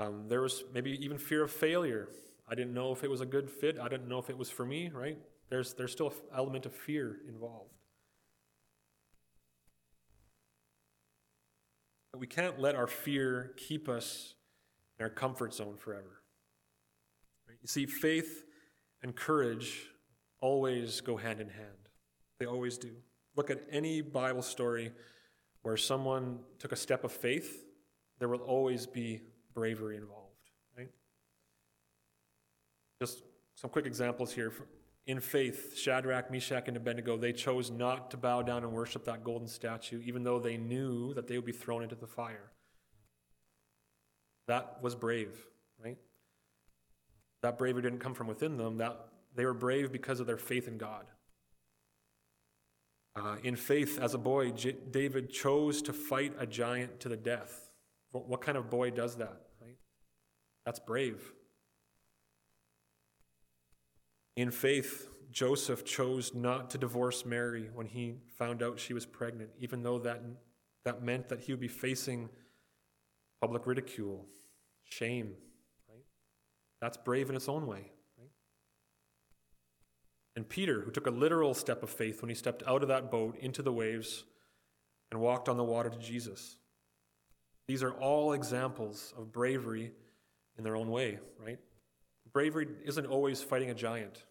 E: Um, there was maybe even fear of failure. I didn't know if it was a good fit. I didn't know if it was for me, right? There's, there's still an element of fear involved. But we can't let our fear keep us in our comfort zone forever. You see, faith and courage always go hand in hand. They always do. Look at any Bible story where someone took a step of faith, there will always be bravery involved, right? Just some quick examples here in faith, Shadrach, Meshach, and Abednego, they chose not to bow down and worship that golden statue, even though they knew that they would be thrown into the fire. That was brave, right? That bravery didn't come from within them. That they were brave because of their faith in God. Uh, in faith, as a boy, J- David chose to fight a giant to the death. What, what kind of boy does that, right? That's brave. In faith, Joseph chose not to divorce Mary when he found out she was pregnant, even though that, that meant that he would be facing public ridicule, shame. Right? That's brave in its own way. And Peter, who took a literal step of faith when he stepped out of that boat into the waves and walked on the water to Jesus. These are all examples of bravery in their own way, right? Bravery isn't always fighting a giant.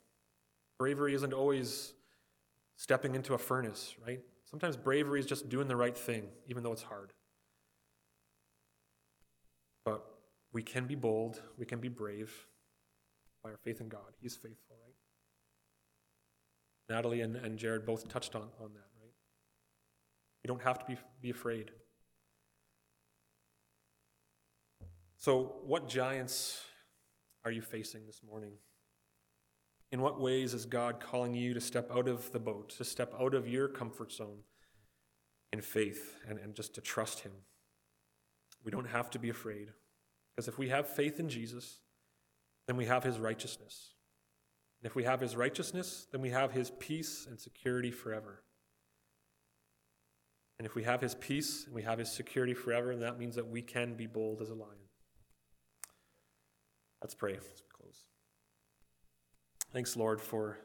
E: Bravery isn't always stepping into a furnace, right? Sometimes bravery is just doing the right thing, even though it's hard. But we can be bold, we can be brave by our faith in God. He's faithful, right? Natalie and, and Jared both touched on, on that, right? You don't have to be, be afraid. So, what giants are you facing this morning? In what ways is God calling you to step out of the boat, to step out of your comfort zone in faith and, and just to trust Him? We don't have to be afraid. Because if we have faith in Jesus, then we have His righteousness. And if we have His righteousness, then we have His peace and security forever. And if we have His peace and we have His security forever, then that means that we can be bold as a lion. Let's pray. Let's close. Thanks, Lord, for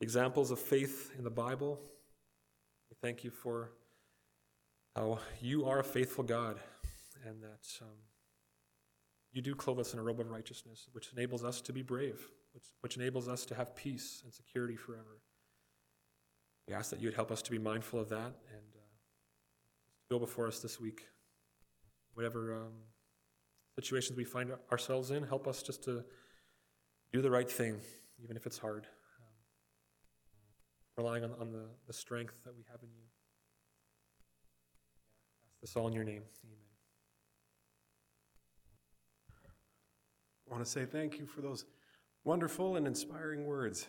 E: examples of faith in the Bible. We thank you for how you are a faithful God and that um, you do clothe us in a robe of righteousness, which enables us to be brave, which, which enables us to have peace and security forever. We ask that you would help us to be mindful of that and uh, go before us this week. Whatever um, situations we find ourselves in, help us just to do the right thing even if it's hard. Um, relying on, on the, the strength that we have in you. Ask this all in your name. Amen.
A: I want to say thank you for those wonderful and inspiring words.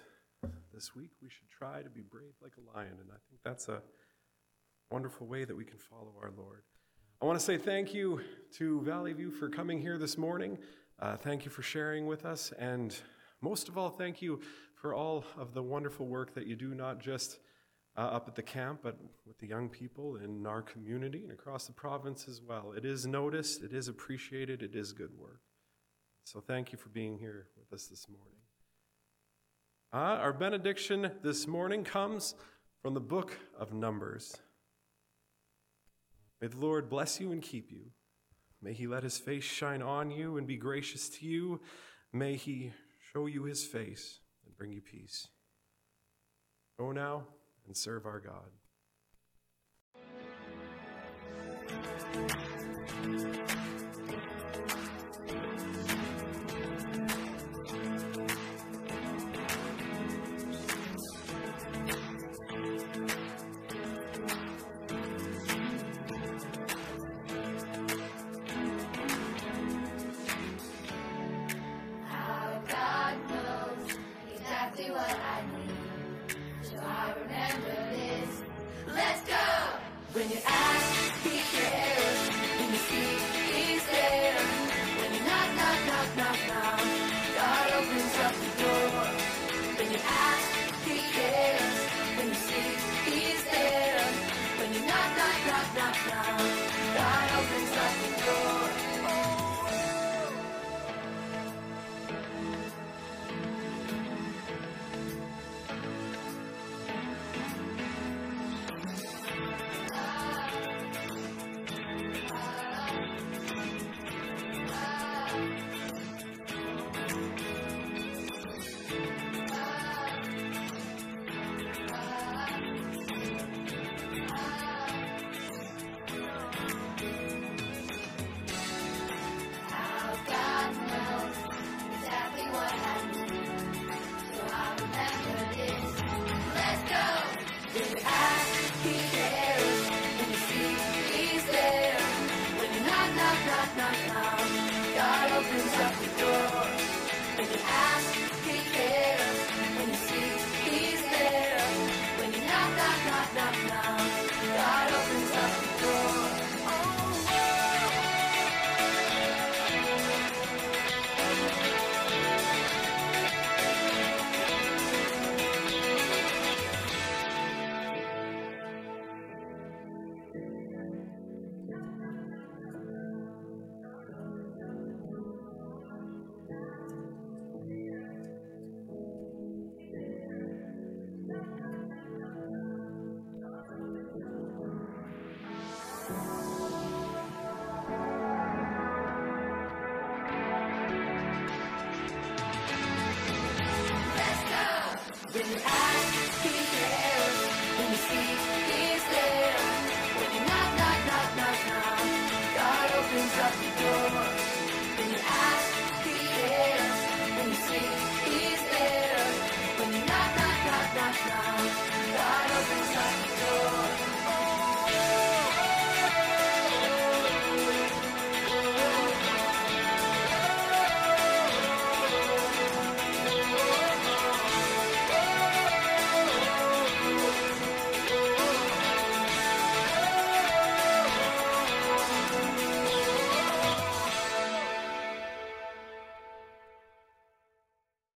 A: This week we should try to be brave like a lion, and I think that's a wonderful way that we can follow our Lord. I want to say thank you to Valley View for coming here this morning. Uh, thank you for sharing with us, and most of all, thank you for all of the wonderful work that you do, not just
F: uh, up at the camp, but with the young people in our community and across the province as well. It is noticed, it is appreciated, it is good work. So thank you for being here with us this morning. Uh, our benediction this morning comes from the book of Numbers. May the Lord bless you and keep you. May he let his face shine on you and be gracious to you. May he show you his face and bring you peace. Go now and serve our God.